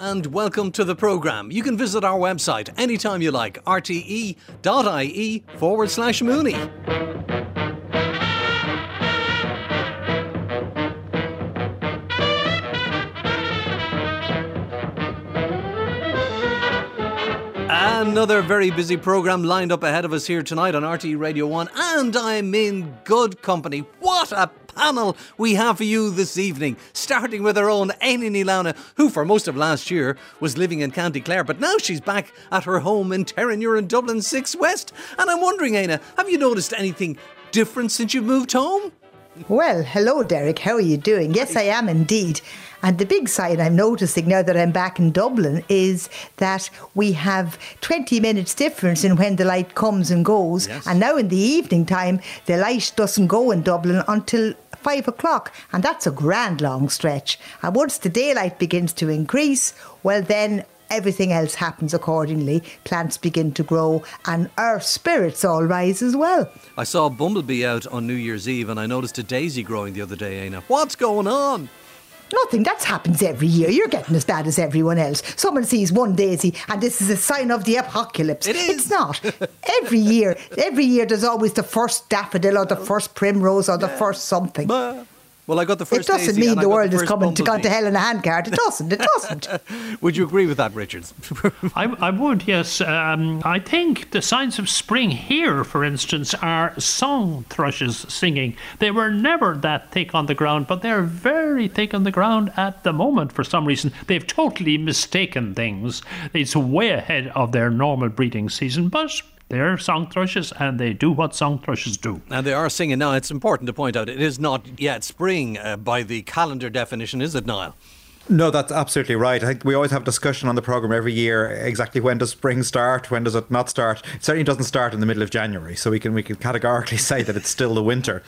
and welcome to the programme. You can visit our website anytime you like, rte.ie forward slash Mooney. Another very busy programme lined up ahead of us here tonight on RTE Radio 1, and I'm in good company. What a panel we have for you this evening, starting with our own Éanna Ní Lamhna, who for most of last year was living in County Clare, but now she's back at her home in Terenure in Dublin 6 West. And I'm wondering, Éanna, have you noticed anything different since you've moved home? Well, hello, Derek. How are you doing? Yes, I am indeed. And the big sign I'm noticing now that I'm back in Dublin is that we have 20 minutes difference in when the light comes and goes. Yes. And now in the evening time, the light doesn't go in Dublin until five o'clock, and that's a grand long stretch. And once the daylight begins to increase, well, then everything else happens accordingly. Plants begin to grow, and our spirits all rise as well. I saw a bumblebee out on New Year's Eve and I noticed a daisy growing the other day, Éanna. What's going on? Nothing. That happens every year. You're getting as bad as everyone else. Someone sees one daisy and this is a sign of the apocalypse. It is. It's not. every year, every year there's always the first daffodil or the first primrose or the first something. Bah. Well, I got the first. It first doesn't daisy mean and I the world is first coming to gone to hell in a handcart. It doesn't. It doesn't. Would you agree with that, Richards? I, I would, yes. Um, I think the signs of spring here, for instance, are song thrushes singing. They were never that thick on the ground, but they're very thick on the ground at the moment for some reason. They've totally mistaken things. It's way ahead of their normal breeding season, but they're song thrushes and they do what song thrushes do. and they are singing now. It's important to point out it is not yet spring uh, by the calendar definition, is it, Niall? No, that's absolutely right. I think we always have a discussion on the program every year exactly when does spring start, when does it not start. It certainly doesn't start in the middle of January, so we can we can categorically say that it's still the winter.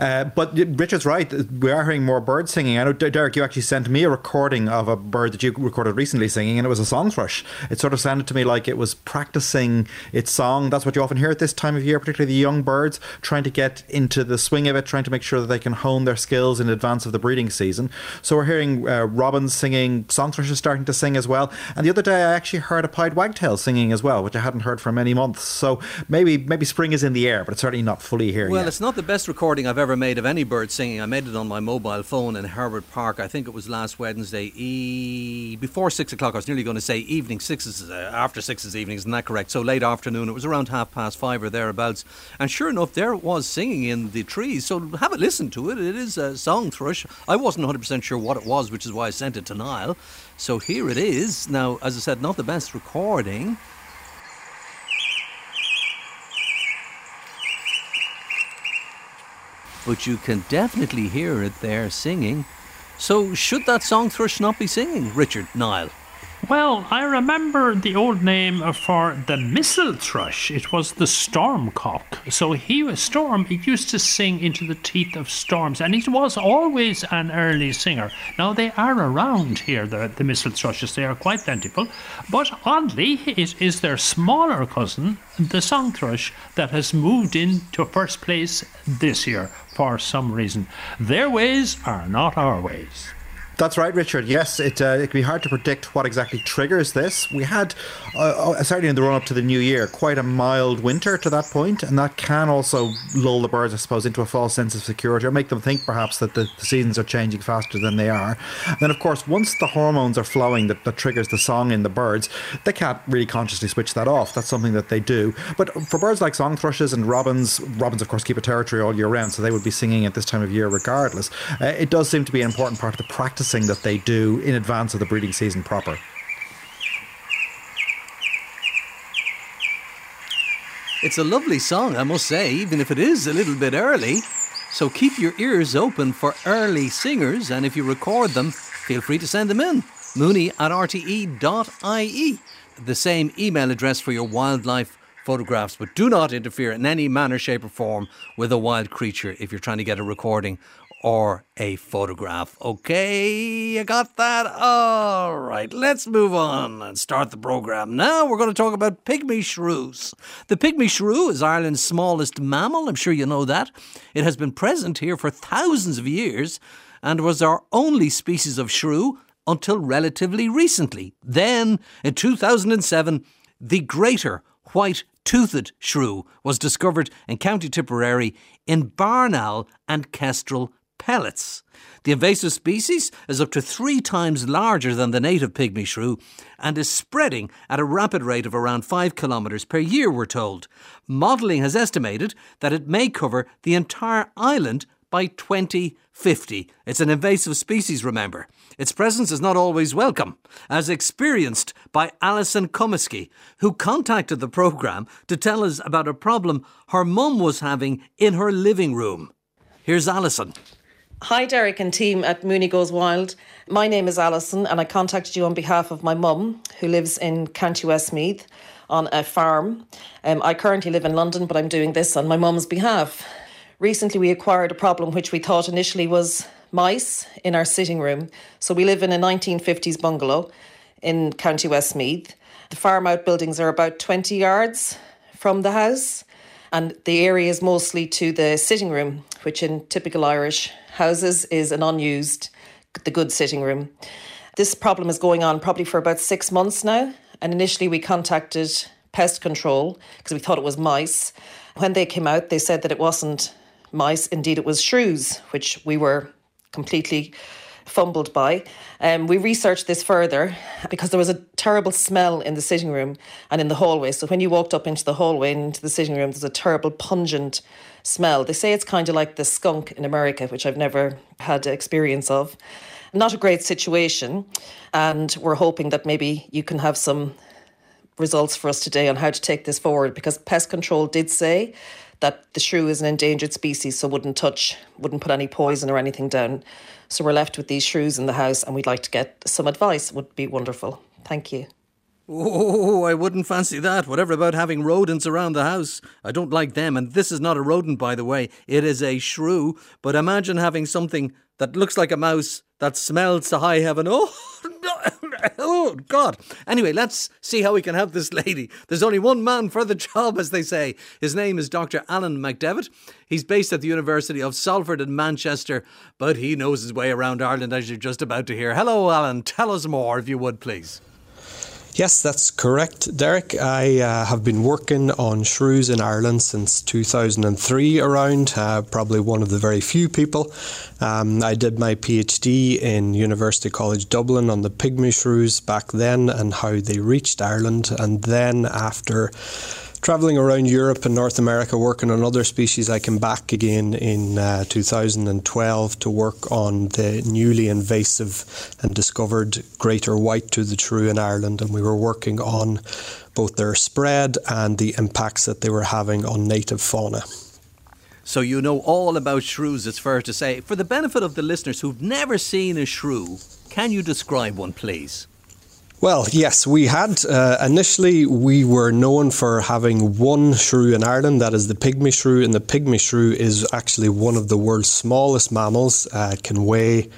Uh, but Richard's right. We are hearing more birds singing. I know Derek, you actually sent me a recording of a bird that you recorded recently singing, and it was a song thrush. It sort of sounded to me like it was practicing its song. That's what you often hear at this time of year, particularly the young birds trying to get into the swing of it, trying to make sure that they can hone their skills in advance of the breeding season. So we're hearing uh, robins singing, song thrushes starting to sing as well. And the other day, I actually heard a pied wagtail singing as well, which I hadn't heard for many months. So maybe maybe spring is in the air, but it's certainly not fully here Well, yet. Well, it's not the best recording I've ever made of any bird singing. I made it on my mobile phone in Herbert Park. I think it was last Wednesday, e- before six o'clock. I was nearly going to say evening sixes, uh, after sixes evenings, isn't that correct? So late afternoon. It was around half past five or thereabouts. And sure enough, there it was singing in the trees. So have a listen to it. It is a song thrush. I wasn't 100% sure what it was, which is why I sent it to. So here it is. Now, as I said, not the best recording. but you can definitely hear it there singing. So, should that song thrush not be singing, Richard Niall? Well, I remember the old name for the mistle thrush. It was the stormcock. So he was storm. He used to sing into the teeth of storms, and he was always an early singer. Now they are around here, the, the mistle thrushes. They are quite plentiful, but oddly, it is their smaller cousin, the song thrush, that has moved into first place this year for some reason. Their ways are not our ways. That's right, Richard. Yes, it, uh, it can be hard to predict what exactly triggers this. We had, uh, uh, certainly in the run up to the new year, quite a mild winter to that point, and that can also lull the birds, I suppose, into a false sense of security or make them think perhaps that the, the seasons are changing faster than they are. And then, of course, once the hormones are flowing that, that triggers the song in the birds, they can't really consciously switch that off. That's something that they do. But for birds like song thrushes and robins, robins, of course, keep a territory all year round, so they would be singing at this time of year regardless. Uh, it does seem to be an important part of the practicing that they do in advance of the breeding season proper. It's a lovely song, I must say, even if it is a little bit early. So keep your ears open for early singers, and if you record them, feel free to send them in. Mooney at rte.ie. The same email address for your wildlife photographs, but do not interfere in any manner, shape, or form with a wild creature if you're trying to get a recording or a photograph. Okay, you got that? All right, let's move on and start the program. Now we're going to talk about pygmy shrews. The pygmy shrew is Ireland's smallest mammal. I'm sure you know that. It has been present here for thousands of years and was our only species of shrew until relatively recently. Then, in 2007, the greater white toothed shrew was discovered in County Tipperary in barn and kestrel pellets. The invasive species is up to three times larger than the native pygmy shrew and is spreading at a rapid rate of around 5 kilometres per year, we're told. Modelling has estimated that it may cover the entire island by 2050. It's an invasive species, remember. Its presence is not always welcome, as experienced by Alison Comiskey, who contacted the programme to tell us about a problem her mum was having in her living room. Here's Alison. Hi, Derek and team at Mooney Goes Wild. My name is Alison, and I contacted you on behalf of my mum, who lives in County Westmeath on a farm. Um, I currently live in London, but I'm doing this on my mum's behalf. Recently, we acquired a problem which we thought initially was mice in our sitting room. So we live in a 1950s bungalow in County Westmeath. The farm outbuildings are about 20 yards from the house, and the area is mostly to the sitting room, which in typical Irish houses is an unused, the good sitting room. This problem is going on probably for about six months now. And initially, we contacted pest control because we thought it was mice. When they came out, they said that it wasn't mice, indeed, it was shrews, which we were completely fumbled by. Um, we researched this further because there was a terrible smell in the sitting room and in the hallway. So when you walked up into the hallway into the sitting room, there's a terrible pungent smell. They say it's kind of like the skunk in America, which I've never had experience of. Not a great situation, and we're hoping that maybe you can have some results for us today on how to take this forward because pest control did say that the shrew is an endangered species, so wouldn't touch, wouldn't put any poison or anything down. So we're left with these shrews in the house, and we'd like to get some advice. Would be wonderful. Thank you. Oh, I wouldn't fancy that. Whatever about having rodents around the house. I don't like them. And this is not a rodent, by the way. It is a shrew. But imagine having something that looks like a mouse that smells to high heaven. Oh, oh, God. Anyway, let's see how we can help this lady. There's only one man for the job, as they say. His name is Dr. Alan McDevitt. He's based at the University of Salford in Manchester, but he knows his way around Ireland, as you're just about to hear. Hello, Alan. Tell us more, if you would, please. Yes, that's correct, Derek. I uh, have been working on shrews in Ireland since 2003 around, uh, probably one of the very few people. Um, I did my PhD in University College Dublin on the pygmy shrews back then and how they reached Ireland. And then after traveling around Europe and North America working on other species, I came back again in uh, 2012 to work on the newly invasive and discovered greater white-toothed shrew in Ireland, and we were working on both their spread and the impacts that they were having on native fauna. So you know all about shrews, it's fair to say. For the benefit of the listeners who've never seen a shrew, can you describe one, please? Well, yes, we had. Uh, initially, we were known for having one shrew in Ireland, that is the pygmy shrew, and the pygmy shrew is actually one of the world's smallest mammals. Uh, it can weigh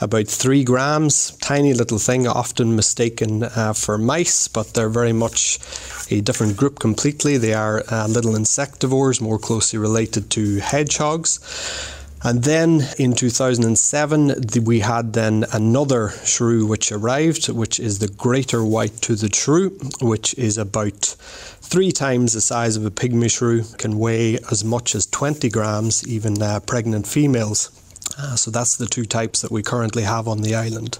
about three grams, tiny little thing, often mistaken uh, for mice, but they're very much a different group completely. They are uh, little insectivores, more closely related to hedgehogs. And then in 2007, we had then another shrew which arrived, which is the greater white-toothed shrew, which is about three times the size of a pygmy shrew, can weigh as much as 20 grams, even uh, pregnant females. Uh, so that's the two types that we currently have on the island.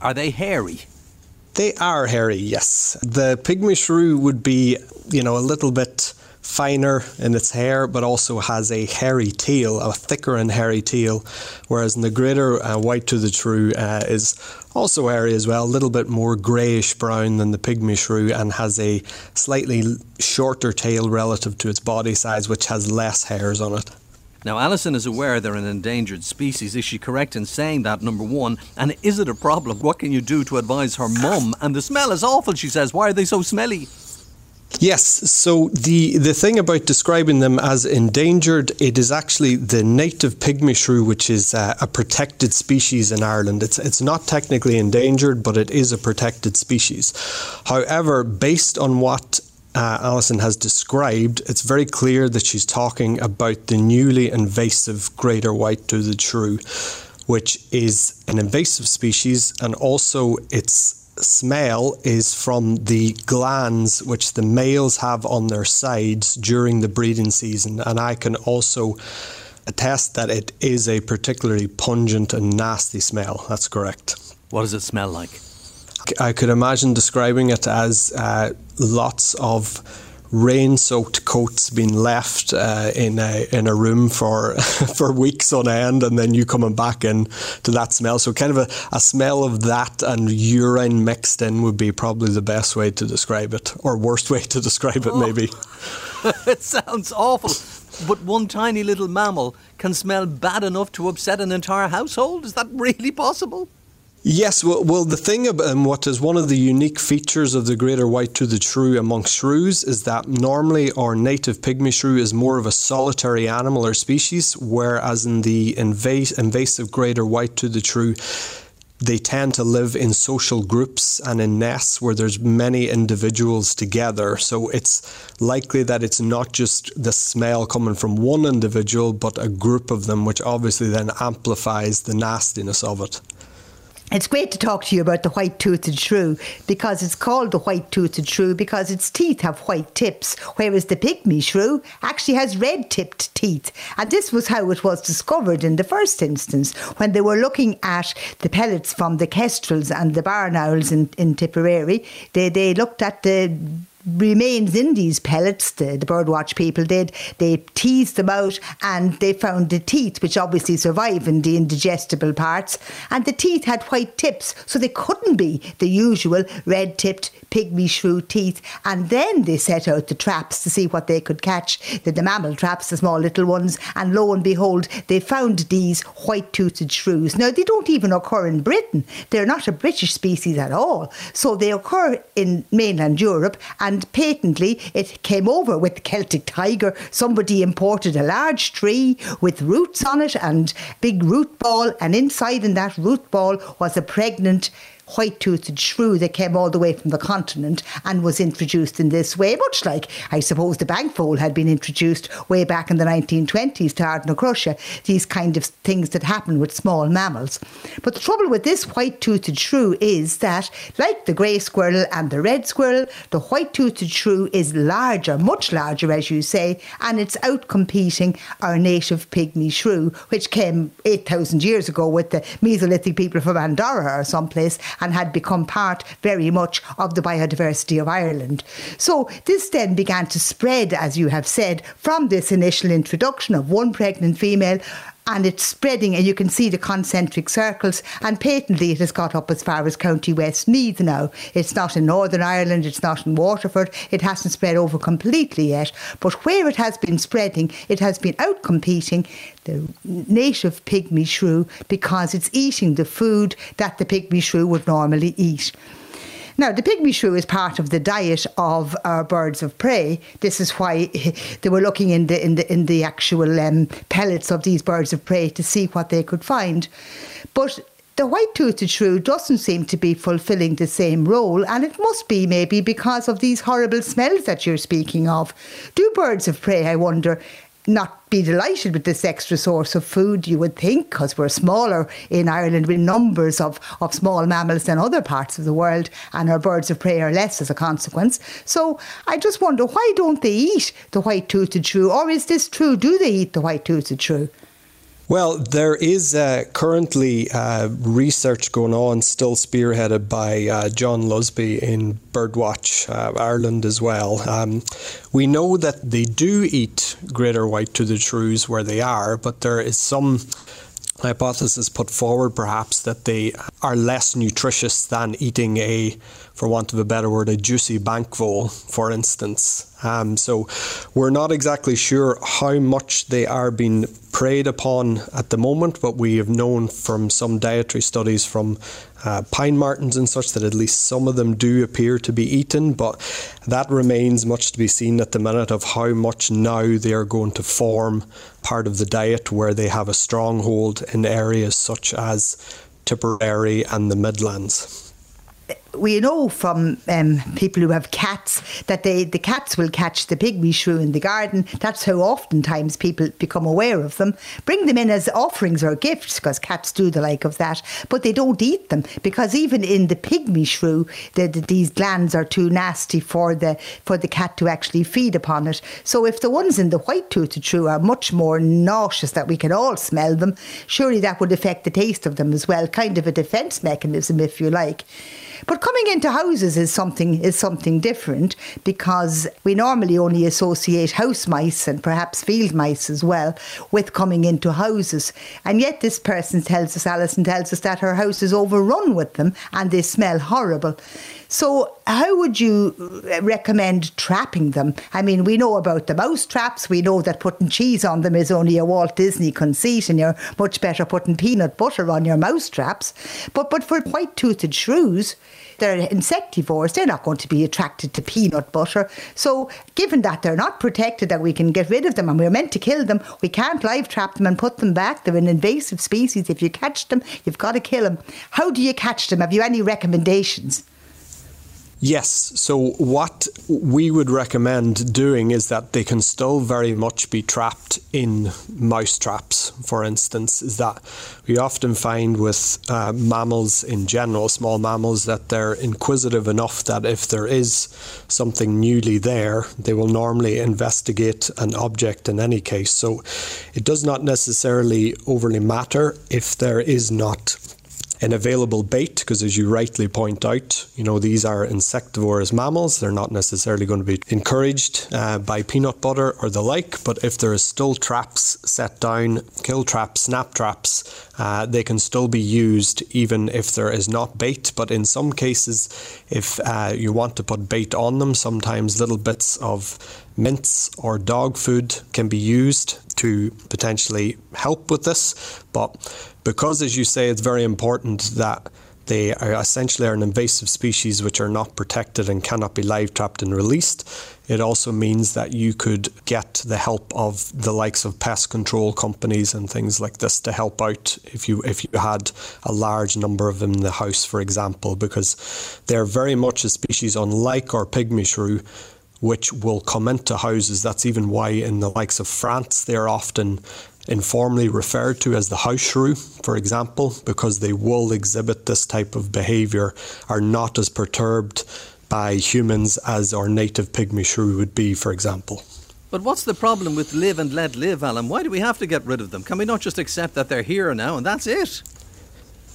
Are they hairy? They are hairy, yes. The pygmy shrew would be, you know, a little bit finer in its hair, but also has a hairy tail, a thicker and hairy tail. Whereas in the greater uh, white-toothed shrew uh, is also hairy as well, a little bit more greyish brown than the pygmy shrew, and has a slightly shorter tail relative to its body size, which has less hairs on it. Now, Alison is aware they're an endangered species. Is she correct in saying that, number one? And is it a problem? What can you do to advise her mum? And the smell is awful, she says. Why are they so smelly? Yes, so the, the thing about describing them as endangered, it is actually the native pygmy shrew, which is uh, a protected species in Ireland. It's, it's not technically endangered, but it is a protected species. However, based on what uh, Alison has described, it's very clear that she's talking about the newly invasive greater white-toothed shrew which is an invasive species, and also its smell is from the glands which the males have on their sides during the breeding season. And I can also attest that it is a particularly pungent and nasty smell. That's correct. What does it smell like? I could imagine describing it as uh, lots of rain-soaked coats being left uh, in a in a room for for weeks on end, and then you coming back in to that smell. So kind of a, a smell of that and urine mixed in would be probably the best way to describe it, or worst way to describe it, oh. maybe. it sounds awful. But one tiny little mammal can smell bad enough to upset an entire household? Is that really possible? Yes, well, well, the thing about um, what is one of the unique features of the greater white-toothed shrew amongst shrews is that normally our native pygmy shrew is more of a solitary animal or species, whereas in the invas- invasive greater white-toothed shrew, they tend to live in social groups and in nests where there's many individuals together. So it's likely that it's not just the smell coming from one individual, but a group of them, which obviously then amplifies the nastiness of it. It's great to talk to you about the white toothed shrew because it's called the white toothed shrew because its teeth have white tips, whereas the pygmy shrew actually has red tipped teeth. And this was how it was discovered in the first instance when they were looking at the pellets from the kestrels and the barn owls in, in Tipperary. They, they looked at the remains in these pellets, the, the birdwatch people did, they teased them out and they found the teeth, which obviously survive in the indigestible parts, and the teeth had white tips, so they couldn't be the usual red tipped pygmy shrew teeth. And then they set out the traps to see what they could catch, the, the mammal traps, the small little ones, and lo and behold, they found these white toothed shrews. Now, they don't even occur in Britain, they're not a British species at all, so they occur in mainland Europe and and patently it came over with the Celtic tiger. Somebody imported a large tree with roots on it and big root ball, and inside in that root ball was a pregnant white-toothed shrew that came all the way from the continent and was introduced in this way, much like I suppose the bank vole had been introduced way back in the 1920s to Ardnacrusha, these kind of things that happen with small mammals. But the trouble with this white-toothed shrew is that, like the grey squirrel and the red squirrel, the white-toothed shrew is larger, much larger as you say, and it's outcompeting our native pygmy shrew, which came 8,000 years ago with the Mesolithic people from Andorra or someplace and had become part very much of the biodiversity of Ireland. So this then began to spread, as you have said, from this initial introduction of one pregnant female and it's spreading and you can see the concentric circles and patently it has got up as far as County Westmeath now. It's not in Northern Ireland, it's not in Waterford, it hasn't spread over completely yet, but where it has been spreading, it has been outcompeting the native pygmy shrew because it's eating the food that the pygmy shrew would normally eat. Now, the pygmy shrew is part of the diet of our birds of prey. This is why they were looking in the in the in the actual um, pellets of these birds of prey to see what they could find. But the white-toothed shrew doesn't seem to be fulfilling the same role, and it must be maybe because of these horrible smells that you're speaking of. Do birds of prey, I wonder, not be delighted with this extra source of food, you would think, because we're smaller in Ireland with numbers of, of small mammals than other parts of the world, and our birds of prey are less as a consequence. So I just wonder why don't they eat the white toothed shrew? Or is this true? Do they eat the white toothed shrew? Well, there is uh, currently uh, research going on, still spearheaded by uh, John Lusby in Birdwatch uh, Ireland as well. Um, we know that they do eat greater white-toothed shrews where they are, but there is some hypothesis put forward perhaps that they are less nutritious than eating a, for want of a better word, a juicy bank vole, for instance. Um, so we're not exactly sure how much they are being preyed upon at the moment, but we have known from some dietary studies from uh, pine martens and such that at least some of them do appear to be eaten, but that remains much to be seen at the minute of how much now they are going to form part of the diet where they have a stronghold in areas such as Tipperary and the Midlands. We know from um, people who have cats that they, the cats will catch the pygmy shrew in the garden. That's how oftentimes people become aware of them. Bring them in as offerings or gifts because cats do the like of that, but they don't eat them because even in the pygmy shrew, the, the, these glands are too nasty for the for the cat to actually feed upon it. So if the ones in the white-toothed shrew are much more nauseous that we can all smell them, surely that would affect the taste of them as well. Kind of a defence mechanism, if you like. But coming into houses is something is something different because we normally only associate house mice and perhaps field mice as well with coming into houses. And yet this person tells us, Alison tells us that her house is overrun with them and they smell horrible. So, how would you recommend trapping them? I mean, we know about the mouse traps. We know that putting cheese on them is only a Walt Disney conceit, and you're much better putting peanut butter on your mouse traps. But, but for white toothed shrews, they're insectivores, they're not going to be attracted to peanut butter. So, given that they're not protected, that we can get rid of them and we're meant to kill them, we can't live trap them and put them back. They're an invasive species. If you catch them, you've got to kill them. How do you catch them? Have you any recommendations? Yes. So, what we would recommend doing is that they can still very much be trapped in mouse traps, for instance. Is that we often find with uh, mammals in general, small mammals, that they're inquisitive enough that if there is something newly there, they will normally investigate an object in any case. So, it does not necessarily overly matter if there is not an available bait because as you rightly point out you know these are insectivorous mammals. They're not necessarily going to be encouraged uh, by peanut butter or the like but if there is still traps set down kill traps snap traps uh, they can still be used even if there is not bait. But in some cases if uh, you want to put bait on them sometimes little bits of mince or dog food can be used to potentially help with this. But because, as you say, it's very important that they are essentially are an invasive species which are not protected and cannot be live trapped and released. It also means that you could get the help of the likes of pest control companies and things like this to help out if you if you had a large number of them in the house, for example, because they're very much a species unlike our pygmy shrew, which will come into houses. That's even why in the likes of France they're often informally referred to as the house shrew, for example, because they will exhibit this type of behaviour, are not as perturbed by humans as our native pygmy shrew would be, for example. But what's the problem with live and let live, Alan? Why do we have to get rid of them? Can we not just accept that they're here now and that's it?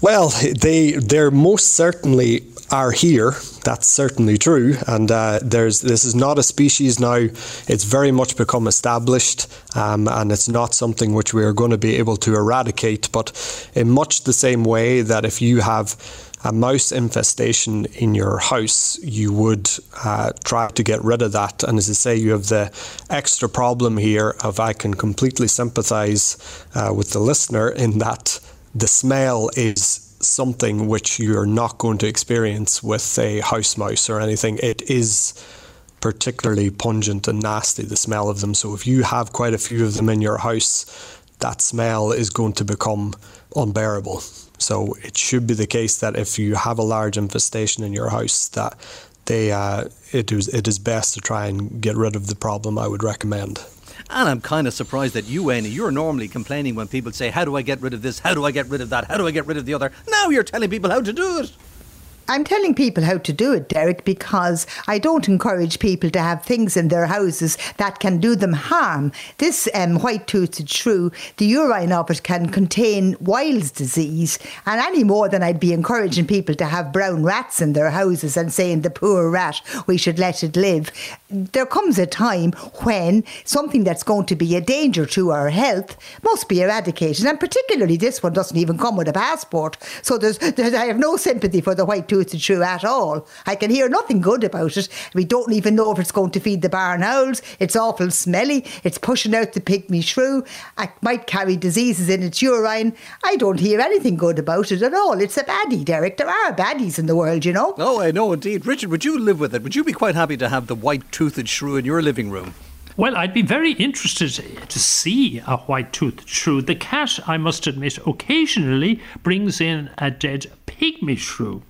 Well, they they're most certainly are here. That's certainly true, and uh, there's this is not a species now. It's very much become established, um, and it's not something which we are going to be able to eradicate. But in much the same way that if you have a mouse infestation in your house, you would uh, try to get rid of that. And as I say, you have the extra problem here of I can completely sympathise uh, with the listener in that the smell is something which you're not going to experience with a house mouse or anything. It is particularly pungent and nasty, the smell of them. So if you have quite a few of them in your house, that smell is going to become unbearable. So it should be the case that if you have a large infestation in your house, that they uh, it is it is best to try and get rid of the problem. I would recommend. And I'm kind of surprised that you, Amy, you're normally complaining when people say, How do I get rid of this? How do I get rid of that? How do I get rid of the other? Now you're telling people how to do it. I'm telling people how to do it, Derek, because I don't encourage people to have things in their houses that can do them harm. This um, white-toothed shrew, the urine of it can contain Weil's disease, and any more than I'd be encouraging people to have brown rats in their houses and saying the poor rat, we should let it live. There comes a time when something that's going to be a danger to our health must be eradicated, and particularly this one doesn't even come with a passport. So there's, there's I have no sympathy for the white-toothed it's true at all. I can hear nothing good about it. We don't even know if it's going to feed the barn owls. It's awful smelly. It's pushing out the pygmy shrew. It might carry diseases in its urine. I don't hear anything good about it at all. It's a baddie, Derek. There are baddies in the world, you know. Oh, I know indeed. Richard, would you live with it? Would you be quite happy to have the white toothed shrew in your living room? Well, I'd be very interested to see a white-toothed shrew. The cat, I must admit, occasionally brings in a dead pygmy shrew.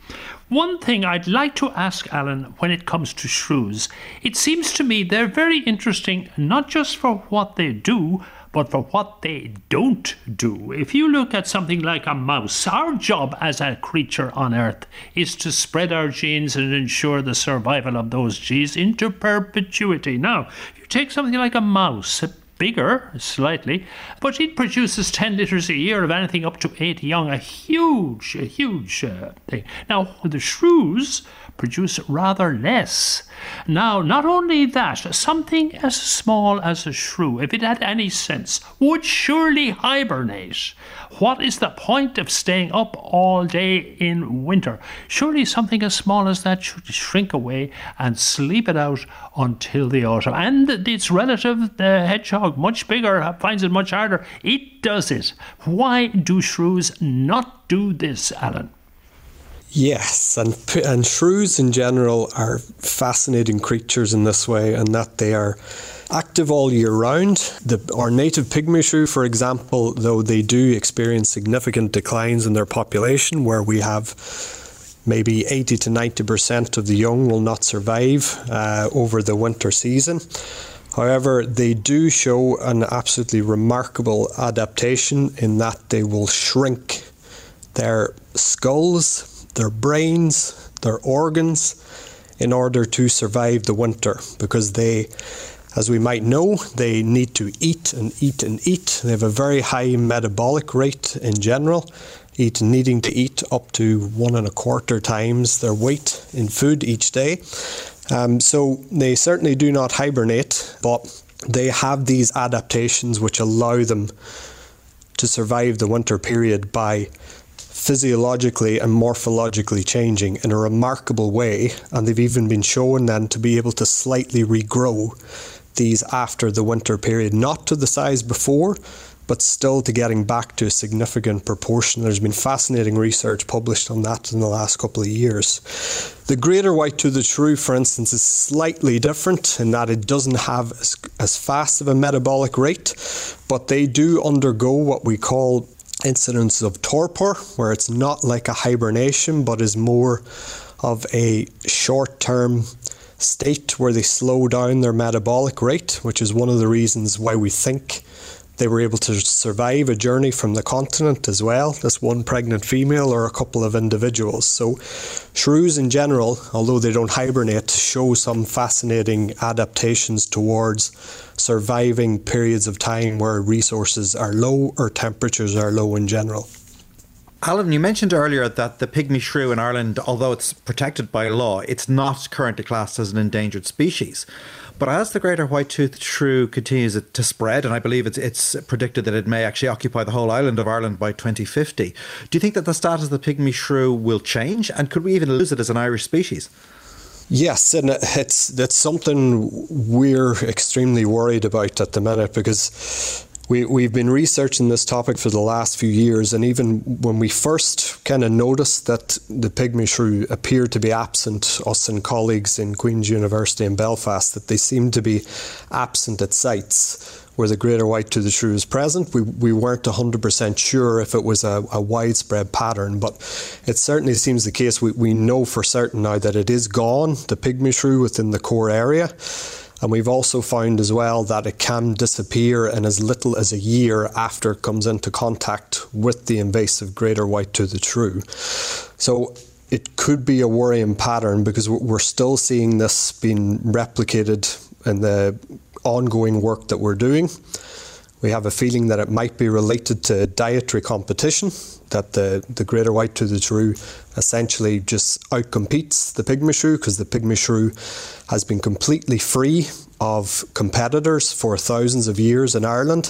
One thing I'd like to ask Alan when it comes to shrews, it seems to me they're very interesting not just for what they do, but for what they don't do. If you look at something like a mouse, our job as a creature on Earth is to spread our genes and ensure the survival of those genes into perpetuity. Now, if you take something like a mouse, bigger slightly, but it produces 10 litres a year of anything up to 8 young, a huge, a huge uh, thing. Now, the shrews produce rather less. Now, not only that, something as small as a shrew, if it had any sense, would surely hibernate. What is the point of staying up all day in winter? Surely something as small as that should shrink away and sleep it out until the autumn. And its relative, the hedgehog, much bigger, finds it much harder. It does it. Why do shrews not do this, Alan? Yes, and and shrews in general are fascinating creatures in this way, and that they are active all year round. The, our native pygmy shrew, for example, though they do experience significant declines in their population, where we have maybe 80 to 90% of the young will not survive uh, over the winter season. However, they do show an absolutely remarkable adaptation in that they will shrink their skulls their brains, their organs, in order to survive the winter because they, as we might know, they need to eat and eat and eat. They have a very high metabolic rate in general, eat needing to eat up to one and a quarter times their weight in food each day. Um, so they certainly do not hibernate, but they have these adaptations which allow them to survive the winter period by physiologically and morphologically changing in a remarkable way, and they've even been shown then to be able to slightly regrow these after the winter period, not to the size before, but still to getting back to a significant proportion. There's been fascinating research published on that in the last couple of years. The greater white-toothed shrew, for instance, is slightly different in that it doesn't have as, as fast of a metabolic rate, but they do undergo what we call incidents of torpor, where it's not like a hibernation but is more of a short term state where they slow down their metabolic rate, which is one of the reasons why we think they were able to survive a journey from the continent as well, this one pregnant female or a couple of individuals. So, shrews in general, although they don't hibernate, show some fascinating adaptations towards surviving periods of time where resources are low or temperatures are low in general. Alan, you mentioned earlier that the pygmy shrew in Ireland, although it's protected by law, it's not currently classed as an endangered species. But as the greater white-toothed shrew continues to spread, and I believe it's it's predicted that it may actually occupy the whole island of Ireland by 2050, do you think that the status of the pygmy shrew will change, and could we even lose it as an Irish species? Yes, and it's that's something we're extremely worried about at the minute because we, we've been researching this topic for the last few years, and even when we first kind of noticed that the pygmy shrew appeared to be absent, us and colleagues in Queen's University in Belfast, that they seemed to be absent at sites where the greater white-toothed shrew is present. We, we weren't 100% sure if it was a, a, widespread pattern, but it certainly seems the case. We, we know for certain now that it is gone, the pygmy shrew within the core area. And we've also found as well that it can disappear in as little as a year after it comes into contact with the invasive greater white-toothed shrew. So it could be a worrying pattern because we're still seeing this being replicated in the ongoing work that we're doing. We have a feeling that it might be related to dietary competition, that the, the greater white-toothed shrew essentially just outcompetes the pygmy shrew because the pygmy shrew has been completely free of competitors for thousands of years in Ireland.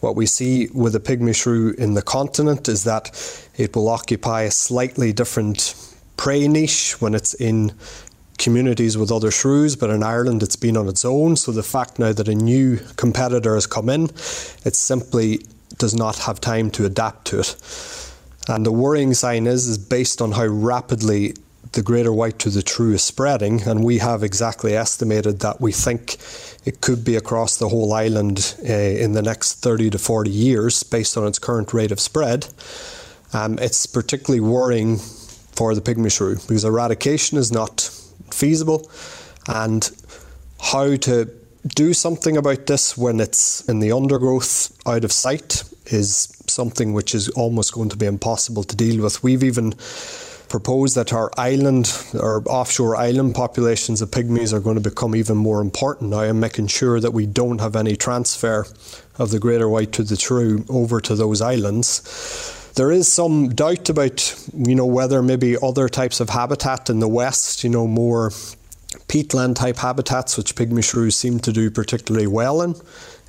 What we see with the pygmy shrew in the continent is that it will occupy a slightly different prey niche when it's in communities with other shrews, but in Ireland it's been on its own. So the fact now that a new competitor has come in, it simply does not have time to adapt to it. And the worrying sign is, is based on how rapidly the greater white-toothed shrew is spreading, and we have exactly estimated that we think it could be across the whole island uh, in the next 30 to 40 years based on its current rate of spread. Um, it's particularly worrying for the pygmy shrew because eradication is not feasible, and how to do something about this when it's in the undergrowth out of sight is something which is almost going to be impossible to deal with. We've even proposed that our island or offshore island populations of pygmies are going to become even more important now and making sure that we don't have any transfer of the greater white-toothed shrew over to those islands. There is some doubt about, you know, whether maybe other types of habitat in the west, you know, more peatland type habitats, which pygmy shrews seem to do particularly well in,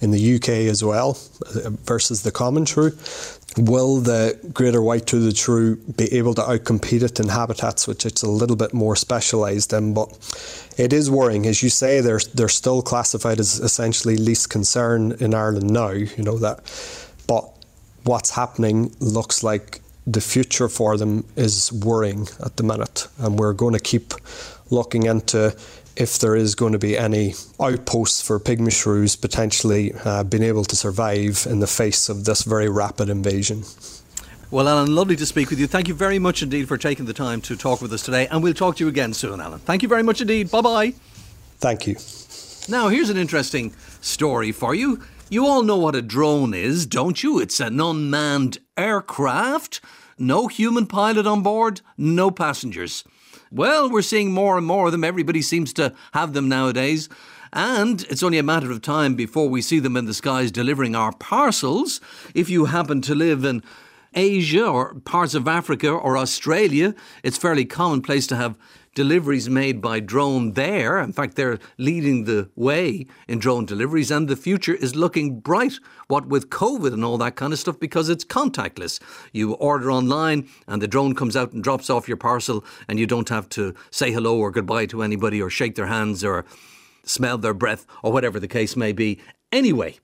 in the UK as well, uh, versus the common shrew. Will the greater white-toothed shrew be able to outcompete it in habitats which it's a little bit more specialised in? But it is worrying, as you say. They're they're still classified as essentially least concern in Ireland now. You know that, what's happening looks like the future for them is worrying at the minute, and we're going to keep looking into if there is going to be any outposts for pygmy shrews potentially uh, being able to survive in the face of this very rapid invasion. Well, Alan, lovely to speak with you. Thank you very much indeed for taking the time to talk with us today, and we'll talk to you again soon, Alan. Thank you very much indeed. Bye bye. Thank you. Now, here's an interesting story for you. You all know what a drone is, don't you? It's an unmanned aircraft, no human pilot on board, no passengers. Well, we're seeing more and more of them. Everybody seems to have them nowadays. And it's only a matter of time before we see them in the skies delivering our parcels. If you happen to live in Asia or parts of Africa or Australia, it's fairly commonplace to have deliveries made by drone there. In fact, they're leading the way in drone deliveries, and the future is looking bright. What with COVID and all that kind of stuff, because it's contactless. You order online, and the drone comes out and drops off your parcel, and you don't have to say hello or goodbye to anybody, or shake their hands, or smell their breath, or whatever the case may be. Anyway,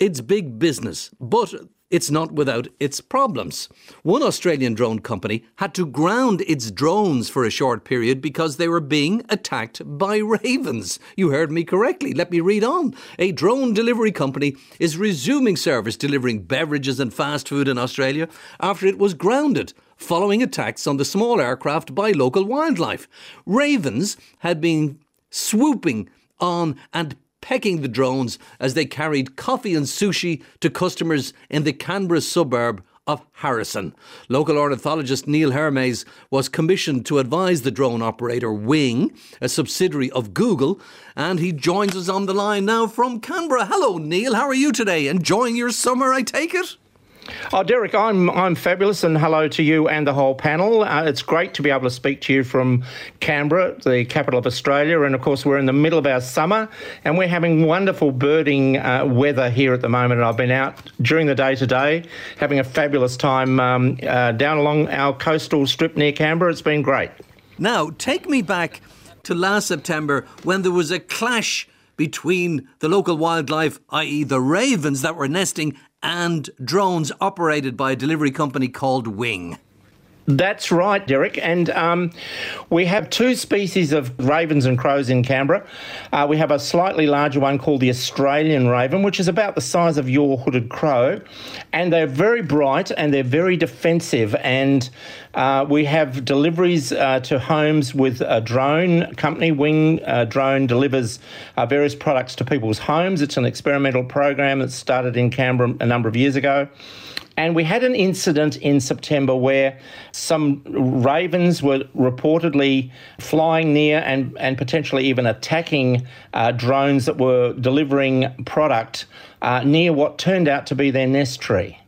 it's big business, but it's not without its problems. One Australian drone company had to ground its drones for a short period because they were being attacked by ravens. You heard me correctly. Let me read on. A drone delivery company is resuming service delivering beverages and fast food in Australia after it was grounded following attacks on the small aircraft by local wildlife. Ravens had been swooping on and pecking the drones as they carried coffee and sushi to customers in the Canberra suburb of Harrison. Local ornithologist Neil Hermes was commissioned to advise the drone operator Wing, a subsidiary of Google, and he joins us on the line now from Canberra. Hello, Neil. How are you today? Enjoying your summer, I take it? Oh, Derek, I'm I'm fabulous, and hello to you and the whole panel. Uh, it's great to be able to speak to you from Canberra, the capital of Australia, and of course we're in the middle of our summer, and we're having wonderful birding uh, weather here at the moment. And I've been out during the day today, having a fabulous time um, uh, down along our coastal strip near Canberra. It's been great. Now, take me back to last September when there was a clash between the local wildlife, i.e., the ravens that were nesting, and drones operated by a delivery company called Wing. That's right, Derek. And um, we have two species of ravens and crows in Canberra. Uh, we have a slightly larger one called the Australian raven, which is about the size of your hooded crow. And they're very bright and they're very defensive. And uh, we have deliveries uh, to homes with a drone company. Wing uh, Drone delivers uh, various products to people's homes. It's an experimental program that started in Canberra a number of years ago. And we had an incident in September where some ravens were reportedly flying near and, and potentially even attacking uh, drones that were delivering product uh, near what turned out to be their nest tree.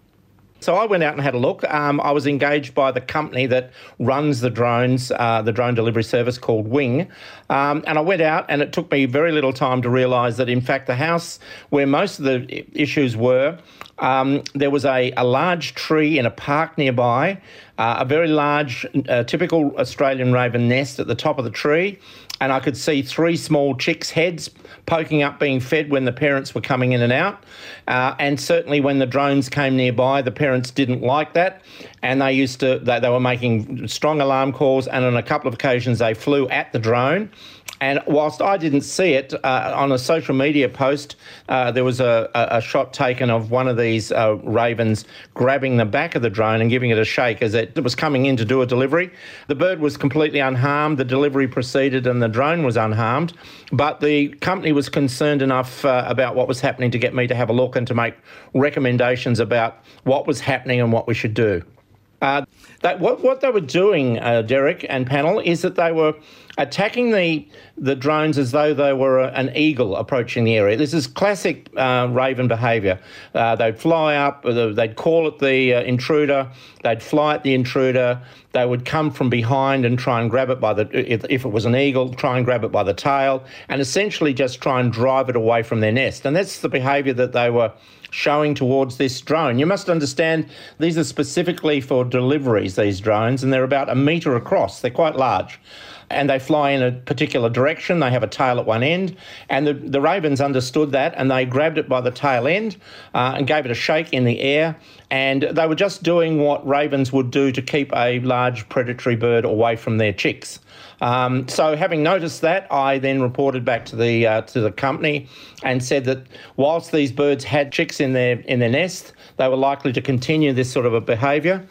So I went out and had a look. Um, I was engaged by the company that runs the drones, uh, the drone delivery service called Wing. Um, and I went out, and it took me very little time to realise that, in fact, the house where most of the issues were um, there was a, a large tree in a park nearby, uh, a very large, uh, typical Australian raven nest at the top of the tree, and I could see three small chicks' heads poking up, being fed when the parents were coming in and out. Uh, and certainly when the drones came nearby, the parents didn't like that, and they used to they, they were making strong alarm calls, and on a couple of occasions they flew at the drone. And whilst I didn't see it, uh, on a social media post, uh, there was a, a, shot taken of one of these uh, ravens grabbing the back of the drone and giving it a shake as it was coming in to do a delivery. The bird was completely unharmed, the delivery proceeded, and the drone was unharmed. But the company was concerned enough uh, about what was happening to get me to have a look and to make recommendations about what was happening and what we should do. Uh, that what what they were doing, uh, Derek and panel, is that they were attacking the the drones as though they were a, an eagle approaching the area. This is classic uh, raven behaviour. Uh, they'd fly up, they'd call at the uh, intruder, they'd fly at the intruder. They would come from behind and try and grab it by the if, if it was an eagle, try and grab it by the tail, and essentially just try and drive it away from their nest. And that's the behaviour that they were showing towards this drone. You must understand these are specifically for deliveries, these drones, and they're about a metre across. They're quite large. And they fly in a particular direction. They have a tail at one end. And the, the ravens understood that and they grabbed it by the tail end uh, and gave it a shake in the air. And they were just doing what ravens would do to keep a large predatory bird away from their chicks. Um, so, having noticed that, I then reported back to the uh, to the company and said that whilst these birds had chicks in their in their nest, they were likely to continue this sort of a behaviour.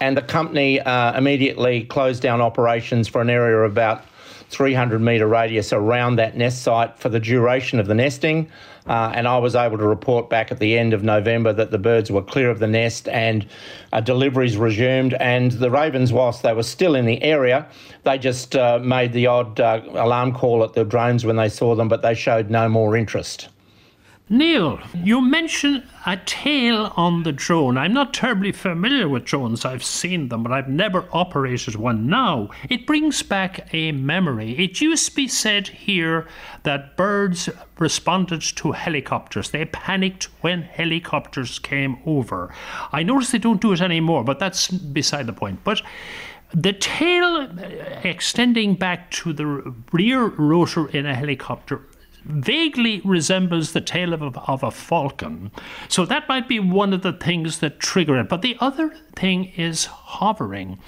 And the company uh, immediately closed down operations for an area of about 300 metre radius around that nest site for the duration of the nesting. Uh, and I was able to report back at the end of November that the birds were clear of the nest and uh, deliveries resumed. And the ravens, whilst they were still in the area, they just uh, made the odd uh, alarm call at the drones when they saw them, but they showed no more interest. Neil, you mentioned a tail on the drone. I'm not terribly familiar with drones. I've seen them, but I've never operated one now. It brings back a memory. It used to be said here that birds responded to helicopters. They panicked when helicopters came over. I notice they don't do it anymore, but that's beside the point. But the tail uh, extending back to the rear rotor in a helicopter vaguely resembles the tail of a, of a falcon. So that might be one of the things that trigger it. But the other thing is hovering.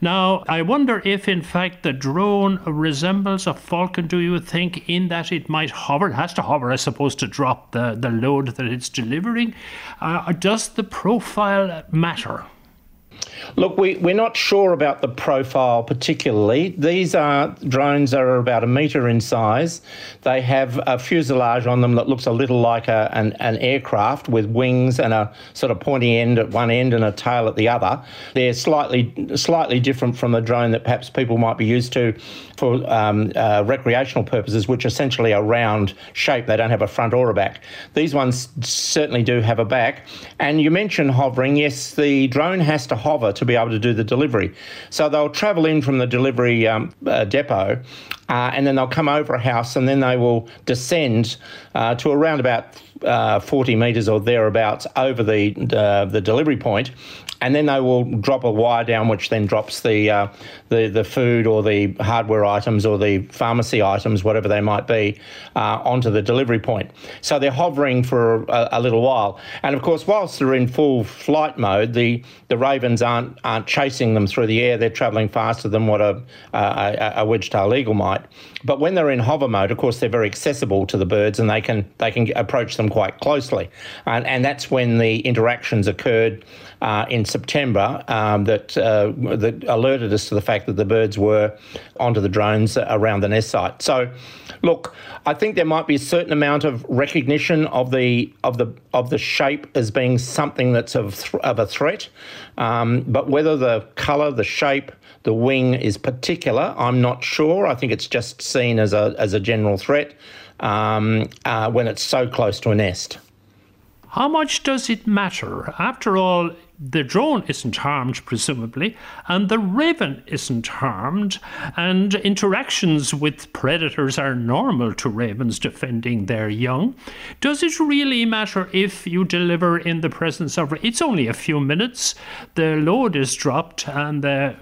Now, I wonder if in fact the drone resembles a falcon, do you think, in that it might hover? It has to hover, I suppose, to drop the, the load that it's delivering. Uh, does the profile matter? Look, we, we're not sure about the profile particularly. These are drones are about a metre in size. They have a fuselage on them that looks a little like a, an, an aircraft with wings and a sort of pointy end at one end and a tail at the other. They're slightly slightly different from the drone that perhaps people might be used to for um, uh, recreational purposes, which essentially are round shape. They don't have a front or a back. These ones certainly do have a back. And you mentioned hovering. Yes, the drone has to hover to be able to do the delivery. So they'll travel in from the delivery um, uh, depot uh, and then they'll come over a house and then they will descend uh, to around about uh, 40 metres or thereabouts over the the delivery point, and then they will drop a wire down, which then drops the uh, the the food or the hardware items or the pharmacy items, whatever they might be, uh, onto the delivery point. So they're hovering for a, a, little while, and of course, whilst they're in full flight mode, the the ravens aren't aren't chasing them through the air. They're travelling faster than what a a, a wedge-tailed eagle might. But when they're in hover mode, of course, they're very accessible to the birds, and they can they can approach them quite closely, and and that's when the interactions occurred uh, in September um, that, uh, that alerted us to the fact that the birds were onto the drones around the nest site. So, look, I think there might be a certain amount of recognition of the of the of the shape as being something that's of th- of a threat, um, but whether the colour, the shape, the wing is particular, I'm not sure. I think it's just seen as a as a general threat um, uh, when it's so close to a nest. How much does it matter? After all, the drone isn't harmed, presumably, and the raven isn't harmed, and interactions with predators are normal to ravens defending their young. Does it really matter if you deliver in the presence of? It's only a few minutes. The load is dropped, and the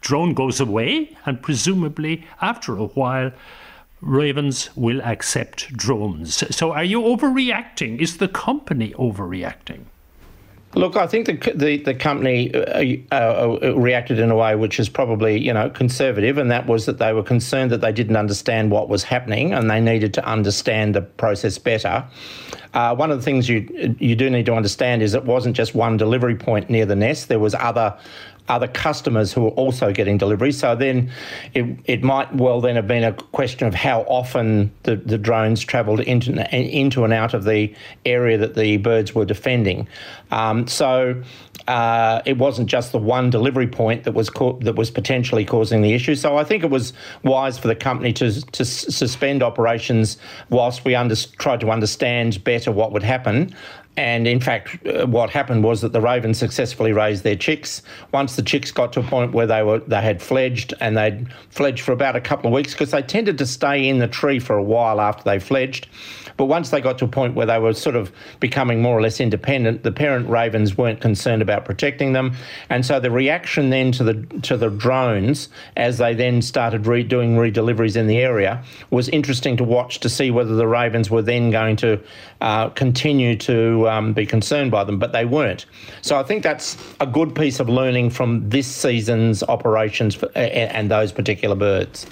drone goes away, and presumably after a while ravens will accept drones. So are you overreacting? Is the company overreacting? Look, I think the the, the company uh, uh, uh, reacted in a way which is probably you know conservative, and that was that they were concerned that they didn't understand what was happening, and they needed to understand the process better. Uh, one of the things you you do need to understand is it wasn't just one delivery point near the nest. There was other other customers who are also getting deliveries. So then it, it might well then have been a question of how often the, the drones travelled into, into and out of the area that the birds were defending. Um, so uh, it wasn't just the one delivery point that was co- that was potentially causing the issue. So I think it was wise for the company to to suspend operations whilst we under- tried to understand better what would happen. And in fact, uh, what happened was that the ravens successfully raised their chicks. Once the chicks got to a point where they were they had fledged, and they'd fledged for about a couple of weeks because they tended to stay in the tree for a while after they fledged. But once they got to a point where they were sort of becoming more or less independent, the parent ravens weren't concerned about protecting them, and so the reaction then to the to the drones as they then started doing redeliveries in the area was interesting to watch to see whether the ravens were then going to uh, continue to um, be concerned by them, but they weren't. So I think that's a good piece of learning from this season's operations for, and those particular birds.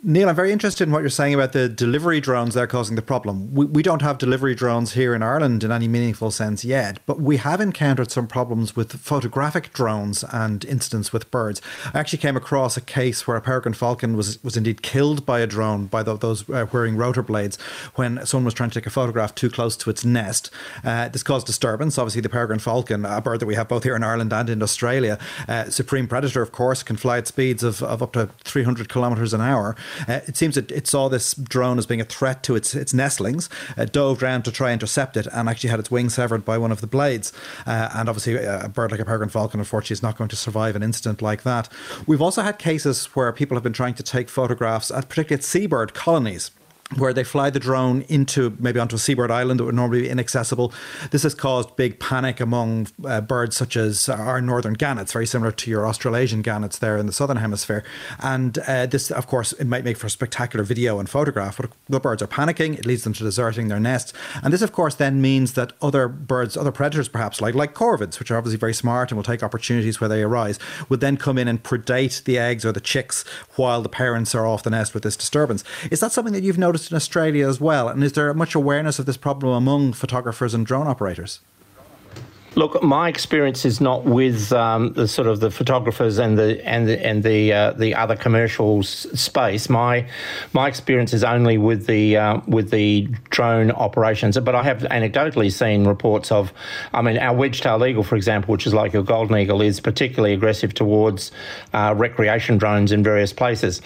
Neil, I'm very interested in what you're saying about the delivery drones that are causing the problem. We, we don't have delivery drones here in Ireland in any meaningful sense yet, but we have encountered some problems with photographic drones and incidents with birds. I actually came across a case where a peregrine falcon was, was indeed killed by a drone, by the, those uh, rotor blades, when someone was trying to take a photograph too close to its nest. Uh, this caused disturbance. Obviously, the peregrine falcon, a bird that we have both here in Ireland and in Australia, uh, supreme predator, of course, can fly at speeds of, of up to 300 kilometres an hour. Uh, it seems that it saw this drone as being a threat to its its nestlings, uh, dove around to try and intercept it, and actually had its wing severed by one of the blades. Uh, and obviously, uh, a bird like a peregrine falcon, unfortunately, is not going to survive an incident like that. We've also had cases where people have been trying to take photographs, at particularly at seabird colonies where they fly the drone into maybe onto a seabird island that would normally be inaccessible. This has caused big panic among uh, birds such as our northern gannets, very similar to your Australasian gannets there in the southern hemisphere. And uh, this, of course, it might make for a spectacular video and photograph, but the birds are panicking. It leads them to deserting their nests. And this, of course, then means that other birds, other predators perhaps, like, like corvids, which are obviously very smart and will take opportunities where they arise, would then come in and predate the eggs or the chicks while the parents are off the nest with this disturbance. Is that something that you've noticed? Noticed in Australia as well? And is there much awareness of this problem among photographers and drone operators? Look, my experience is not with um, the sort of the photographers and the and the and the uh, the other commercial space. My my experience is only with the uh, with the drone operations. But I have anecdotally seen reports of, I mean, our wedge-tailed eagle, for example, which is like your golden eagle, is particularly aggressive towards uh, recreation drones in various places.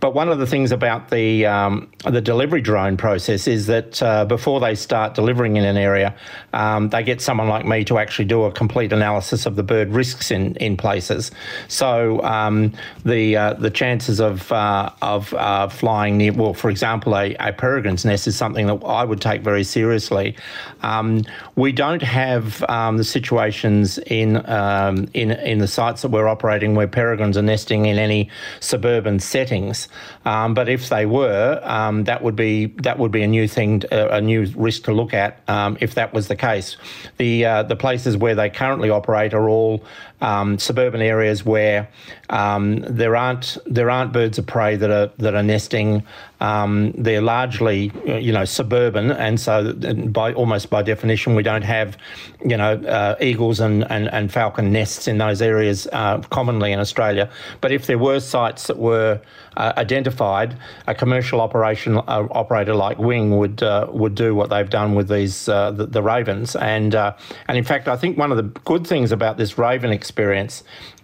But one of the things about the um, the delivery drone process is that uh, before they start delivering in an area, um, they get someone like me to actually do a complete analysis of the bird risks in, in places. So um, the uh, the chances of uh, of uh, flying near, well, for example, a, a, peregrine's nest is something that I would take very seriously. Um, we don't have um, the situations in um, in in the sites that we're operating where peregrines are nesting in any suburban settings. Um, but if they were, um, that would be that would be a new thing, a new risk to look at if that was the case. The uh, the place places where they currently operate are all um, suburban areas where um, there aren't there aren't birds of prey that are that are nesting. Um, they're largely you know suburban, and so by almost by definition, we don't have you know uh, eagles and, and, and falcon nests in those areas uh, commonly in Australia. But if there were sites that were uh, identified, a commercial operation uh, operator like Wing would uh, would do what they've done with these uh, the, the, ravens, and and in fact, I think one of the good things about this raven experience